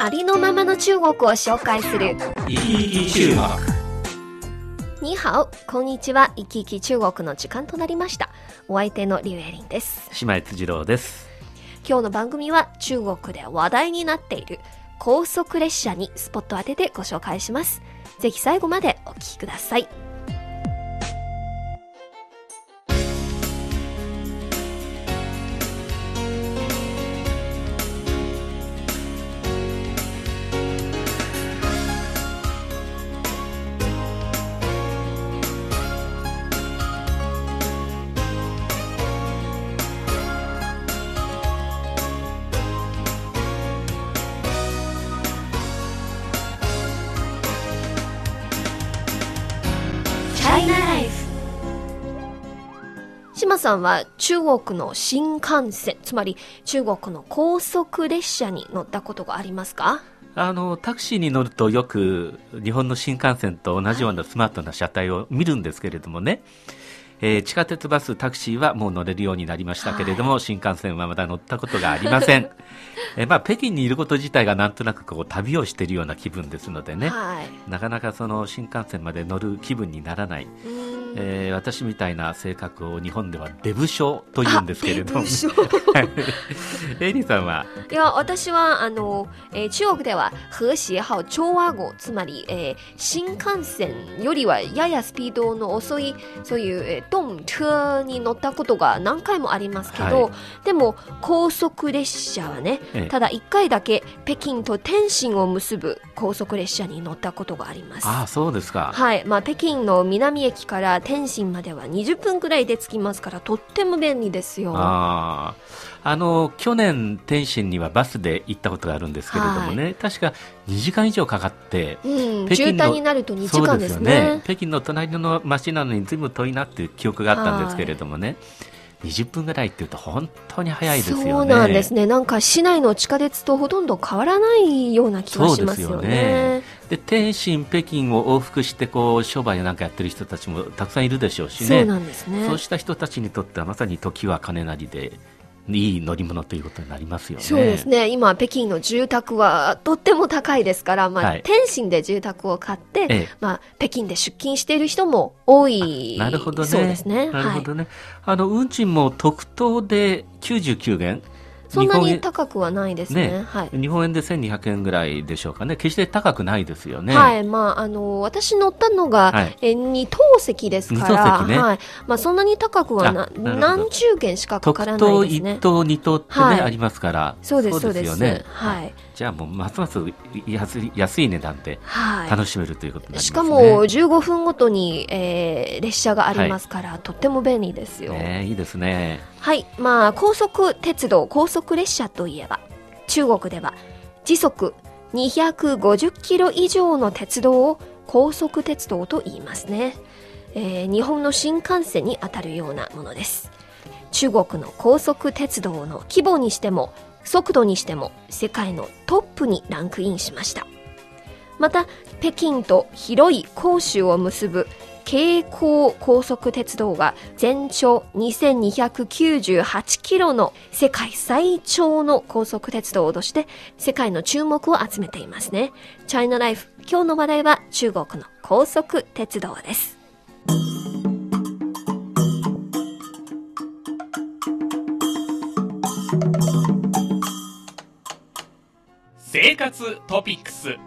ありのままの中国を紹介する。生き生き中国にハオ、こんにちは。生き生き中国の時間となりました。お相手のリュウエリンです。姉妹辻郎です。今日の番組は中国で話題になっている高速列車にスポットを当ててご紹介します。ぜひ最後までお聞きください。さんは中国の新幹線、つまり中国の高速列車に乗ったことがありますか？あの、タクシーに乗るとよく日本の新幹線と同じようなスマートな車体を見るんですけれどもね、えー地下鉄バス、タクシーはもう乗れるようになりましたけれども、新幹線はまだ乗ったことがありません。えーまあ、北京にいること自体がなんとなくこう旅をしているような気分ですのでね、はい。なかなかその新幹線まで乗る気分にならない。うーんえー私みたいな性格を日本ではデブ症と言うんですけれども、あデブ症エイリーさんは、いや、私は、あの、えー中国では、和諧号、調和号、つまり、えー新幹線よりはややスピードの遅い、そういう、えー、ドン車に乗ったことが何回もありますけど、はいでも、高速列車はね、ええただ一回だけ北京と天津を結ぶ高速列車に乗ったことがあります。ああ、そうですか。はい。まあ、北京の南駅から天津までは20分くらいで着きますから、とっても便利ですよ。あああの去年、天津にはバスで行ったことがあるんですけれどもね、確か2時間以上かかって、うん、北京の渋滞になると2時間ですそうね。北京の隣の町なのにずいぶん遠いなっていう記憶があったんですけれどもね、20分ぐらいっていうと本当に早いですよね。そうなんですね。なんか市内の地下鉄とほとんど変わらないような気がしますよそうですよねね。で天津、北京を往復してこう商売なんかやってる人たちもたくさんいるでしょうしね。そうなんですね。そうした人たちにとってはまさに時は金なりでいい乗り物ということになりますよね。そうですね。今、北京の住宅はとっても高いですから、まあ、はい天津で住宅を買って、ええまあ、北京で出勤している人も多い。なるほどね。そうですね。はい。なるほどね。あの、運賃も特等で99元。そんなに高くはないですね。ねはい。日本円で1200円ぐらいでしょうかね。決して高くないですよね。はい、まあ、あの、私乗ったのが、はいえ二等席ですから、ねはい。まあ、そんなに高くはな、何十件しかかからない特等、ですね一。等、二等ってね、はいありますから。そうです、そうです。よね。はい。じゃあもう、ますます安い値段ではい。楽しめるということになりますね。しかも、15分ごとに、えー列車がありますから、とっても便利ですよ。ねいいですね。はい。まあ、高速鉄道、高速列車といえば、中国では、時速250キロ以上の鉄道を高速鉄道と言いますね。えー日本の新幹線に当たるようなものです。中国の高速鉄道の規模にしても、速度にしても、世界のトップにランクインしました。また、北京と広い広州を結ぶ京光高速鉄道が全長2298キロの世界最長の高速鉄道として世界の注目を集めていますね。チャイナライフ、今日の話題は中国の高速鉄道です。活トピックス。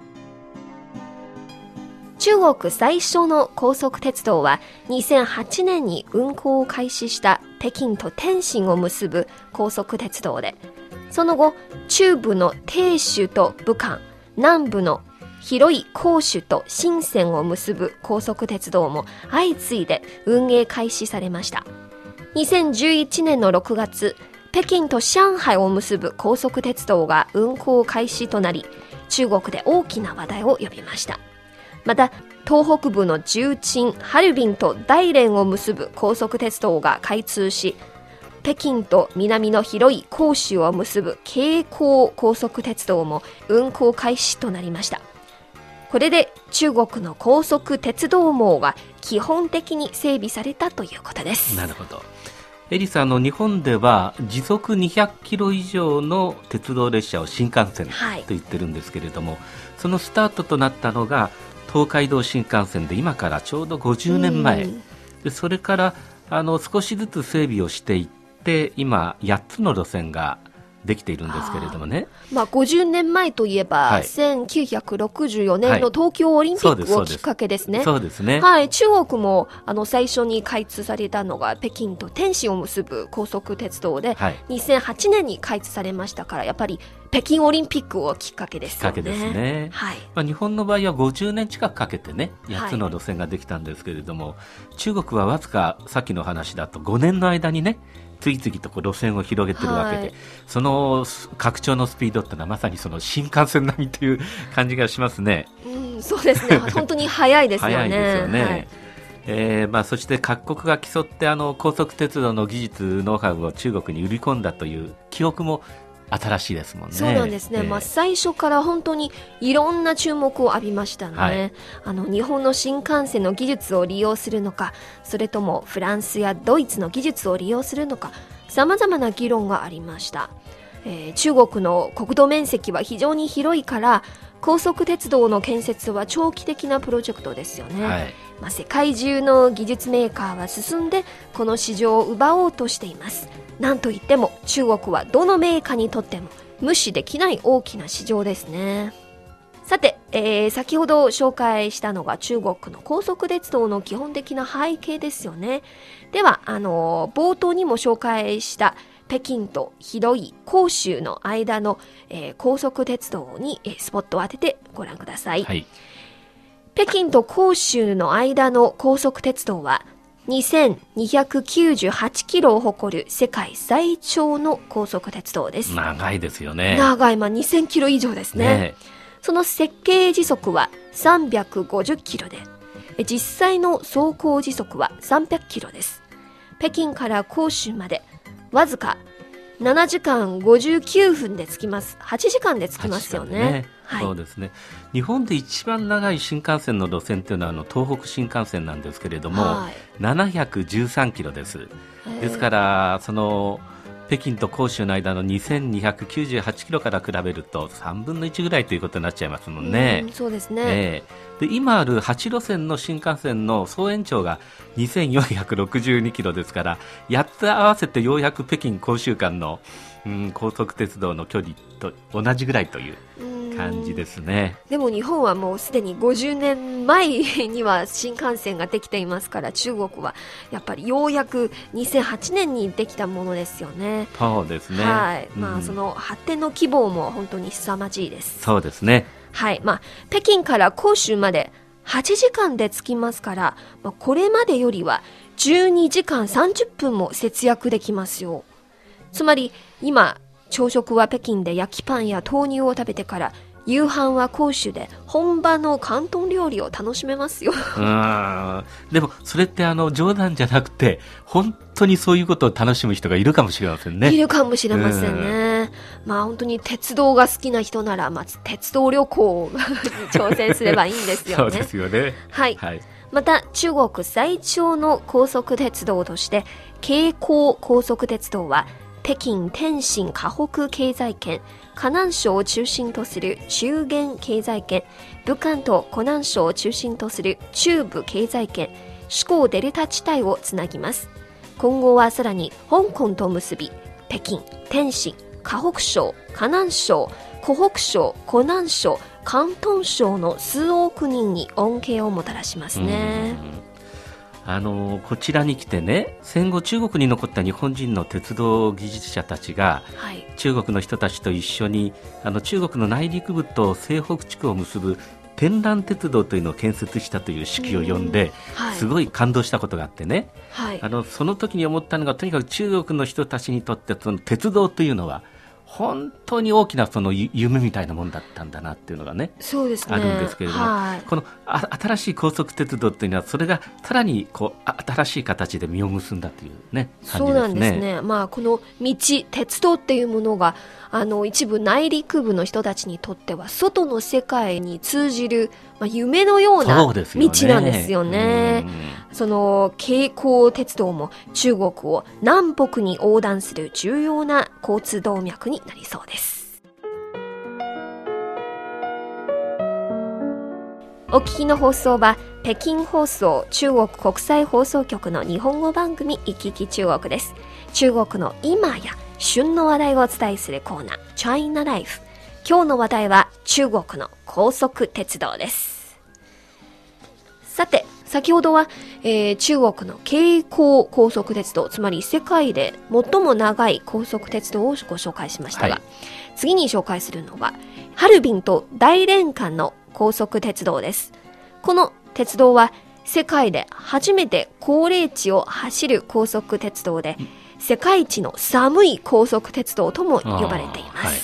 中国最初の高速鉄道は2008年に運行を開始した北京と天津を結ぶ高速鉄道で、その後、中部の鄭州と武漢、南部の広い広州と深センを結ぶ高速鉄道も相次いで運営開始されました。2011年の6月、北京と上海を結ぶ高速鉄道が運行開始となり、中国で大きな話題を呼びました。また、東北部の重鎮ハルビンと大連を結ぶ高速鉄道が開通し、北京と南の広い広州を結ぶ京広高速鉄道も運行開始となりました。これで中国の高速鉄道網が基本的に整備されたということです。なるほど。エリさん、あの日本では時速200キロ以上の鉄道列車を新幹線とはい。言ってるんですけれども、そのスタートとなったのが東海道新幹線で今からちょうど50年前。うん。でそれからあの少しずつ整備をしていって今8つの路線ができているんですけれどもね。まあ、50年前といえば、はい。1964年の東京オリンピックをきっかけですね。そうですね、はい、中国もあの最初に開通されたのが北京と天津を結ぶ高速鉄道で、はい。2008年に開通されましたからやっぱり北京オリンピックをきっかけですよね。きっかけですね。はい、まあ、日本の場合は50年近くかけてねはい。8つの路線ができたんですけれども、中国はわずかさっきの話だと5年の間にね次々とこう路線を広げてるわけで、はいその拡張のスピードってのはまさにその新幹線並みという感じがしますね。うん、そうですね。本当に早いですよね。早いですよね。はいえーまあ、そして各国が競ってあの高速鉄道の技術、ノウハウを中国に売り込んだという記憶も新しいですもんね。そうなんですね、えーまあ、最初から本当にいろんな注目を浴びましたね、はい。あの日本の新幹線の技術を利用するのかそれともフランスやドイツの技術を利用するのかさまざまな議論がありました、えー中国の国土面積は非常に広いから高速鉄道の建設は長期的なプロジェクトですよね、はいまあ、世界中の技術メーカーは進んでこの市場を奪おうとしています。なんといっても中国はどのメーカーにとっても無視できない大きな市場ですね。さて、えー先ほど紹介したのが中国の高速鉄道の基本的な背景ですよね。ではあの冒頭にも紹介した北京と広い広州の間の、えー高速鉄道に、えスポットを当ててご覧ください。はい。北京と広州の間の高速鉄道は2298キロを誇る世界最長の高速鉄道です。長いですよね。長い、まあ、2000キロ以上ですね。ねその設計時速は350キロで、え実際の走行時速は300キロです。北京から広州までわずか7時間59分で着きます。8時間で着きますよ8時ね。ね。はい。そうですね。日本で一番長い新幹線の路線というのはあの東北新幹線なんですけれども、はい。713キロです。ですからその北京と広州の間の2298キロから比べると3分の1ぐらいということになっちゃいますもんねうん。そうですね。ええで今ある8路線の新幹線の総延長が2462キロですから8つ合わせてようやく北京広州間の、うん、高速鉄道の距離と同じぐらいといううん感じですね。でも日本はもうすでに50年前には新幹線ができていますから中国はやっぱりようやく2008年にできたものですよね。そうですね。はい、まうんあその発展の規模も本当に凄まじいです。そうですね。はい、まあ北京から広州まで8時間で着きますから、まあ、これまでよりは12時間30分も節約できますよ。つまり今朝食は北京で焼きパンや豆乳を食べてから夕飯は広州で本場の広東料理を楽しめますよ。でも、それってあの、冗談じゃなくて、本当にそういうことを楽しむ人がいるかもしれませんいね。るかもしれませんね。まあ本当に鉄道が好きな人なら、まず鉄道旅行に 挑戦すればいいんですよね。そうですよね。はい。はい。また中国最長の高速鉄道として京広高速鉄道は北京天津河北経済圏河南省を中心とする中原経済圏武漢と湖南省を中心とする中部経済圏首都デルタ地帯をつなぎます今後はさらに香港と結び北京天津河北省河南省湖北省湖南省広東省の数億人に恩恵をもたらしますね。あのこちらに来てね戦後中国に残った日本人の鉄道技術者たちがはい。中国の人たちと一緒にあの中国の内陸部と西北地区を結ぶ天覧鉄道というのを建設したという式を読んで、はい。すごい感動したことがあってねはいあ。のその時に思ったのがとにかく中国の人たちにとってその鉄道というのは本当に大きなそのゆ夢みたいなもんだったんだなっていうのがねそうですね。あるんですけれども、はい。このあ新しい高速鉄道っていうのはそれがさらにこうあ新しい形で実を結んだというね感そうなん。ですね。まあ、この道、鉄道っていうものが、あの、一部内陸部の人たちにとっては、外の世界に通じる、まあ、夢のような道なんですよね。うんその京光鉄道も中国を南北に横断する重要な交通動脈になりそうです。お聞きの放送は北京放送中国国際放送局の日本語番組行き来中国です。中国の今や旬の話題をお伝えするコーナーチャイナライフ。今日の話題は中国の高速鉄道です。さて、先ほどは、えー中国の京光高速鉄道、つまり世界で最も長い高速鉄道をご紹介しましたが、はい次に紹介するのは、ハルビンと大連間の高速鉄道です。この鉄道は世界で初めて高齢地を走る高速鉄道で、世界一の寒い高速鉄道とも呼ばれています。はい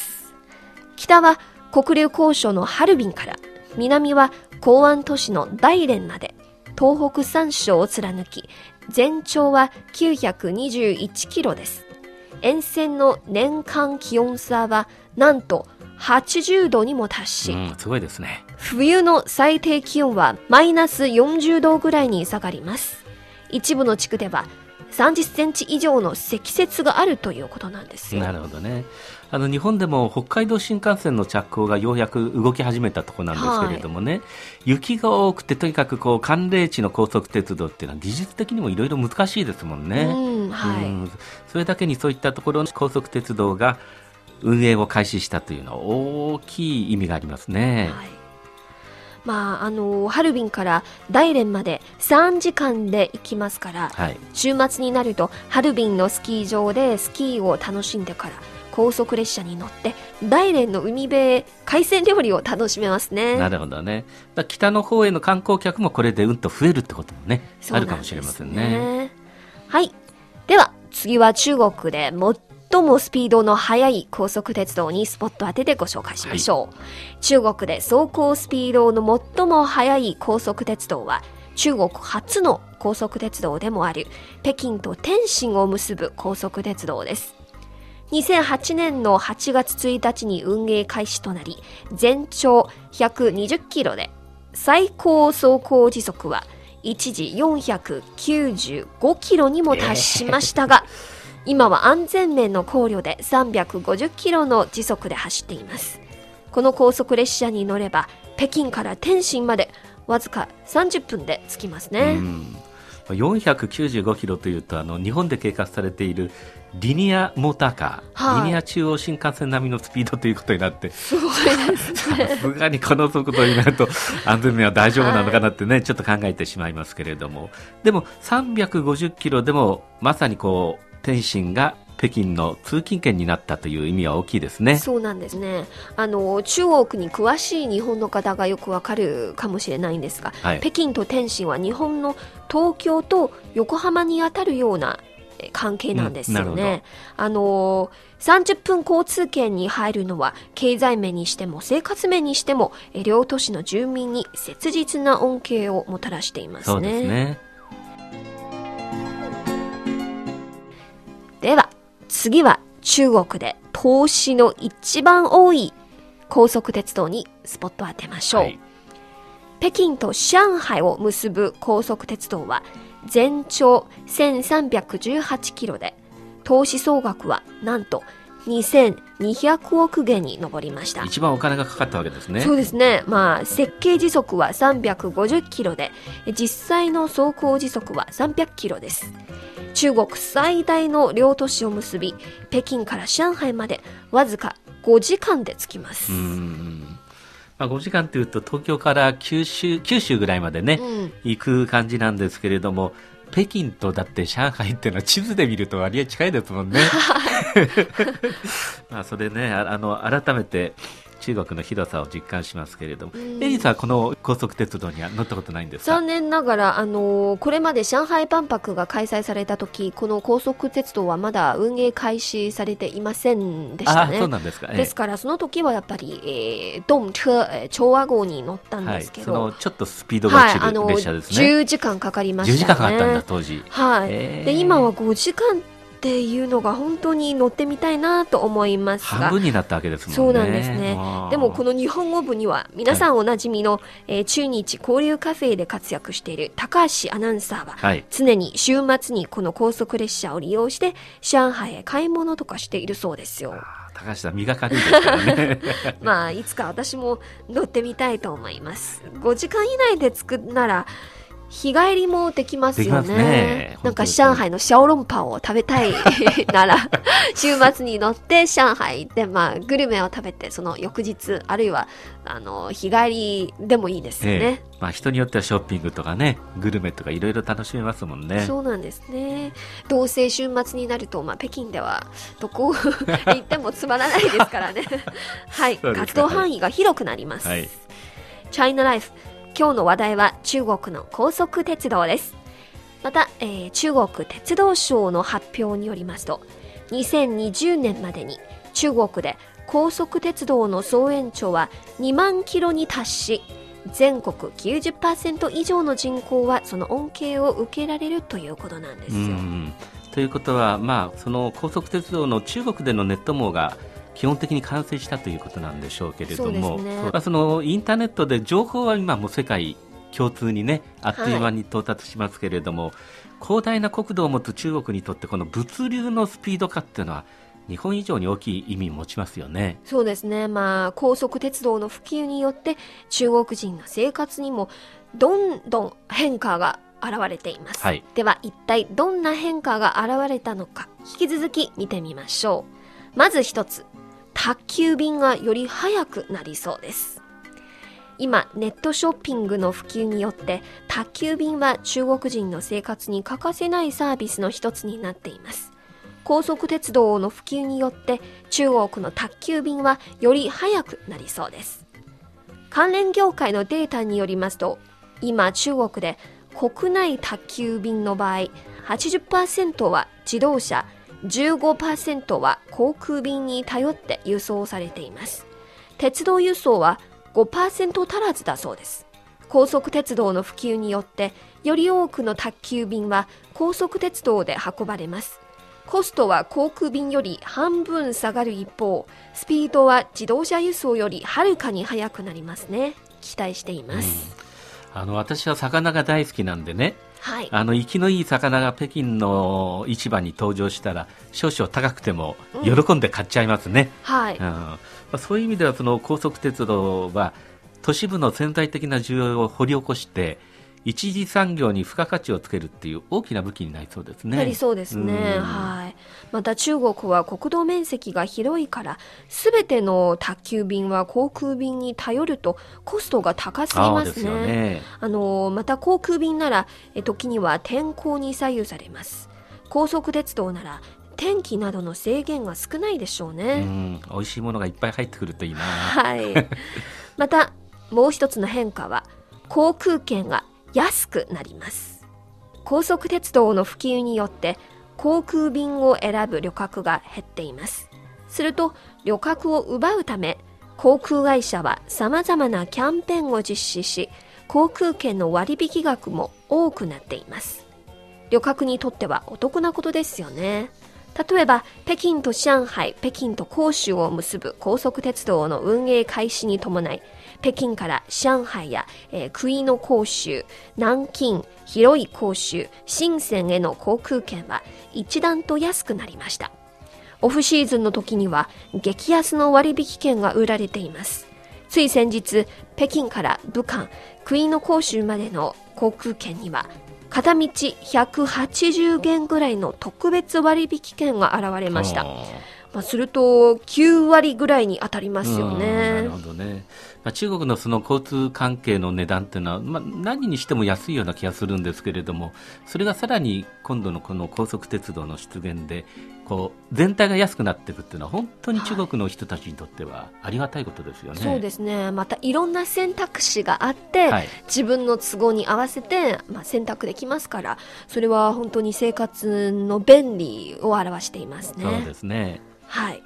北は黒竜交渉のハルビンから、南は港湾都市の大連まで、東北3省を貫き、全長は921キロです。沿線の年間気温差は、なんと80度にも達し、うん、すごいですね。冬の最低気温はマイナス40度ぐらいに下がります。一部の地区では30センチ以上の積雪があるということなんですよ。なるほどね。あの日本でも北海道新幹線の着工がようやく動き始めたところなんですけれどもね、雪が多くてとにかくこう寒冷地の高速鉄道っていうのは技術的にもいろいろ難しいですもんね。うん、はい。うんそれだけにそういったところの高速鉄道が運営を開始したというのは大きい意味がありますね。はいまあ、あの、ハルビンから大連まで3時間で行きますから、はい。週末になるとハルビンのスキー場でスキーを楽しんでから高速列車に乗って大連の海辺へ海鮮料理を楽しめますね。なるほどね。北の方への観光客もこれでうんと増えるってこともね、そうなんですあるかもしれませんね。はい。では、次は中国で最もスピードの速い高速鉄道にスポット当ててご紹介しましょう。中国で走行スピードの最も速い高速鉄道は、中国初の高速鉄道でもある北京と天津を結ぶ高速鉄道です。2008年の8月1日に運営開始となり、全長120キロで、最高走行時速は一時495キロにも達しましたが、今は安全面の考慮で350キロの時速で走っています。この高速列車に乗れば、北京から天津までわずか30分で着きますね。うん495キロというとあの日本で計画されているリニアモーターカー、はいリニア中央新幹線並みのスピードということになってすごいですね。さすがにこの速度になると安全面は大丈夫なのかなってね、ちょっと考えてしまいますけれどもでも350キロでもまさにこう天津が北京の通勤圏になったという意味は大きいですね。そうなんですね。あの、中国に詳しい日本の方がよくわかるかもしれないんですが、はい北京と天津は日本の東京と横浜にあたるようなえ関係なんですようん。あの、30分交通圏に入るのは経済面にしても生活面にしてもえ両都市の住民に切実な恩恵をもたらしていますね。そうですね。では、次は中国で投資の一番多い高速鉄道にスポットを当てましょう。はい北京と上海を結ぶ高速鉄道は全長1318キロで、投資総額はなんと2200億元に上りました。一番お金がかかったわけですね。そうですね。まあ、設計時速は350キロで、実際の走行時速は300キロです。中国最大の両都市を結び、北京から上海までわずか5時間で着きます。うんまあ、5時間というと東京から九州九州ぐらいまでね、うん行く感じなんですけれども北京とだって上海っていうのは地図で見ると割合近いですもんね。まあそれねああの改めて地中国の広さを実感しますけれども、うん。エリさんはこの高速鉄道には乗ったことないんですか？残念ながら、あのーこれまで上海万博が開催された時この高速鉄道はまだ運営開始されていませんでしたね。あそう。なんですか、ええ。ですから、その時はやっぱり、えー、ドンチャ、えー調和号に乗ったんはい、ですけど、そのちょっとスピードがはい、落ちる列車ですね、10時間かかりま10時したね。間かかったんだ当時、はい、えー。で今は5時間っていうのが本当に乗ってみたいなと思いますが。半分になったわけですもんね。そうなんですね。でもこの日本語部には皆さんおなじみの、えー中日交流カフェで活躍している高橋アナウンサーは、はい。常に週末にこの高速列車を利用して上海へ買い物とかしているそうですよ。高橋さん磨かれるですからね。まあいつか私も乗ってみたいと思います。5時間以内で着くなら日帰りもできますよね。ねなんか上海のシャオロンパオを食べたい なら週末に乗って上海行ってまあグルメを食べてその翌日あるいはあの日帰りでもいいですよね。ええまあ、人によってはショッピングとかねグルメとかいろいろ楽しめますもんねそうなんですね。どうせ週末になると、まあ、北京ではどこ 行ってもつまらないですからね。はい、活動範囲が広くなります。はいチャイナライフ、今日の話題は中国の高速鉄道です。また、えー中国鉄道省の発表によりますと、2020年までに中国で高速鉄道の総延長は2万キロに達し、全国90%以上の人口はその恩恵を受けられるということなんですよ。ということは、まあ、その高速鉄道の中国でのネット網が基本的に完成したということなんでしょうけれどもねまあ、そのインターネットで情報は今もう世界共通にねあっという間に到達しますけれども、広大な国土を持つ中国にとってこの物流のスピード化っていうのは日本以上に大きい意味を持ちますよね。そうですね。まあ、高速鉄道の普及によって中国人の生活にもどんどん変化が現れています。はいでは、一体どんな変化が現れたのか、引き続き見てみましょう。まず一つ、宅急便がより早くなりそうです。今、ネットショッピングの普及によって、宅急便は中国人の生活に欠かせないサービスの一つになっています。高速鉄道の普及によって中国の宅急便はより早くなりそうです関連業界のデータによりますと今中国で国内宅急便の場合80%は自動車15%は航空便に頼って輸送されています。鉄道輸送は5%足らずだそうです。高速鉄道の普及によってより多くの宅急便は高速鉄道で運ばれます。コストは航空便より半分下がる一方スピードは自動車輸送よりはるかに速くなりますね。期待しています、あの私は魚が大好きなんでねはい。あの生きのいい魚が北京の市場に登場したら少々高くても喜んで買っちゃいますね、はい。うん。まあ、そういう意味ではその高速鉄道は都市部の潜在的な需要を掘り起こして一次産業に付加価値をつけるっていう大きな武器になりそうですね。なりそうですね、うん。はいまた中国は国土面積が広いからすべての宅急便は航空便に頼るとコストが高すぎますね。よね。あのまた航空便ならえ時には天候に左右されます。高速鉄道なら天気などの制限が少ないでしょううね、ん、美味しいものがいっぱい入ってくるといいな。はい。またもう一つの変化は航空券が安くなります。高速鉄道の普及によって航空便を選ぶ旅客が減っています。すると旅客を奪うため航空会社は様々なキャンペーンを実施し航空券の割引額も多くなっています。旅客にとってはお得なことですよね。例えば北京と上海北京と広州を結ぶ高速鉄道の運営開始に伴い北京から上海や、えー、杭の広州南京広い広州深センへの航空券は一段と安くなりました。オフシーズンの時には激安の割引券が売られています。つい先日北京から武漢杭の広州までの航空券には片道180元ぐらいの特別割引券が現れました、まあ、すると9割ぐらいに当たりますようんなねるほどね。まあ、中国のその交通関係の値段っていうのは、まあ、何にしても安いような気がするんですけれども、それがさらに今度のこの高速鉄道の出現で、こう全体が安くなっていくっていうのは、本当に中国の人たちにとってはありがたいことですよね。そうですね。またいろんな選択肢があって、はい自分の都合に合わせて、まあ、選択できますから、それは本当に生活の便利を表していますね。そうですね。はい。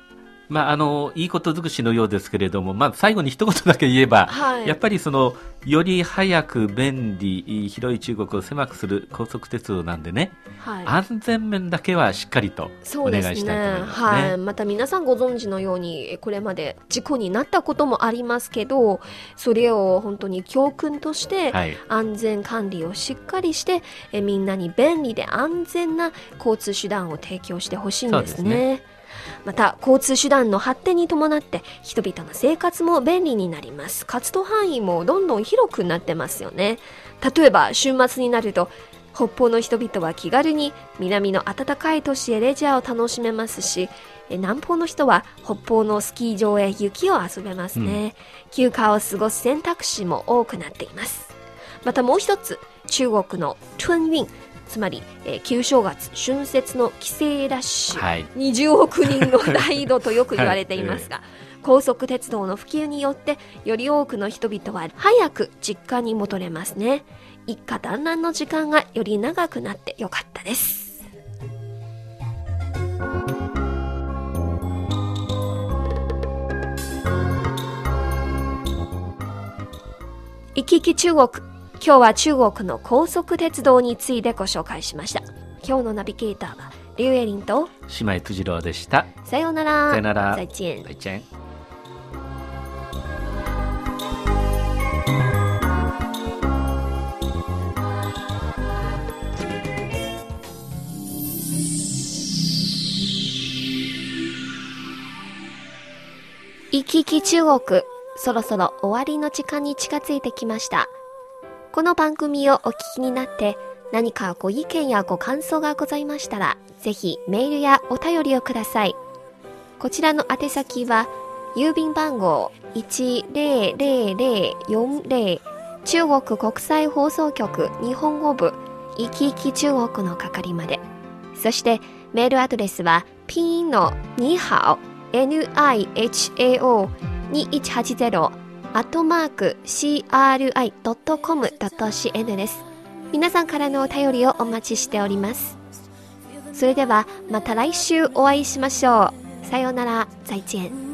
まあ、あのいいこと尽くしのようですけれども、まあ、最後に一言だけ言えば、はいやっぱりそのより早く便利、広い中国を狭くする高速鉄道なんでね、はい。安全面だけはしっかりとお願いしたいと思いますね。はい。また皆さんご存知のように、これまで事故になったこともありますけど、それを本当に教訓として、はい安全管理をしっかりして、えみんなに便利で安全な交通手段を提供してほしいんですそうね。でまた交通手段の発展に伴って人々の生活も便利になります。活動範囲もどんどん広くなってますよね。例えば週末になると北方の人々は気軽に南の暖かい都市へレジャーを楽しめますしえ南方の人は北方のスキー場へ雪を遊べますね、休暇を過ごす選択肢も多くなっています。またもう一つ中国の春運つまり、えー旧正月春節の帰省ラッシュ、はい。20億人の大移動とよく言われていますが、高速鉄道の普及によってより多くの人々は早く実家に戻れますね。一家団らんの時間がより長くなってよかったです。行き来中国今日は中国の高速鉄道についてご紹介しました。今日のナビゲーターはリュウエリンと姉妹辻郎でした。さようなら。さよなら。再见。再见。行き来中国そろそろ終わりの時間に近づいてきましたこの番組をお聞きになって何かご意見やご感想がございましたらぜひメールやお便りをください。こちらの宛先は郵便番号10040中国国際放送局日本語部いきいき中国の係まで。そしてメールアドレスはピンのにハオ nihao2180 アットマーク cri.com.cn です。皆さんからのお便りをお待ちしております。それではまた来週お会いしましょう。さようなら、再见。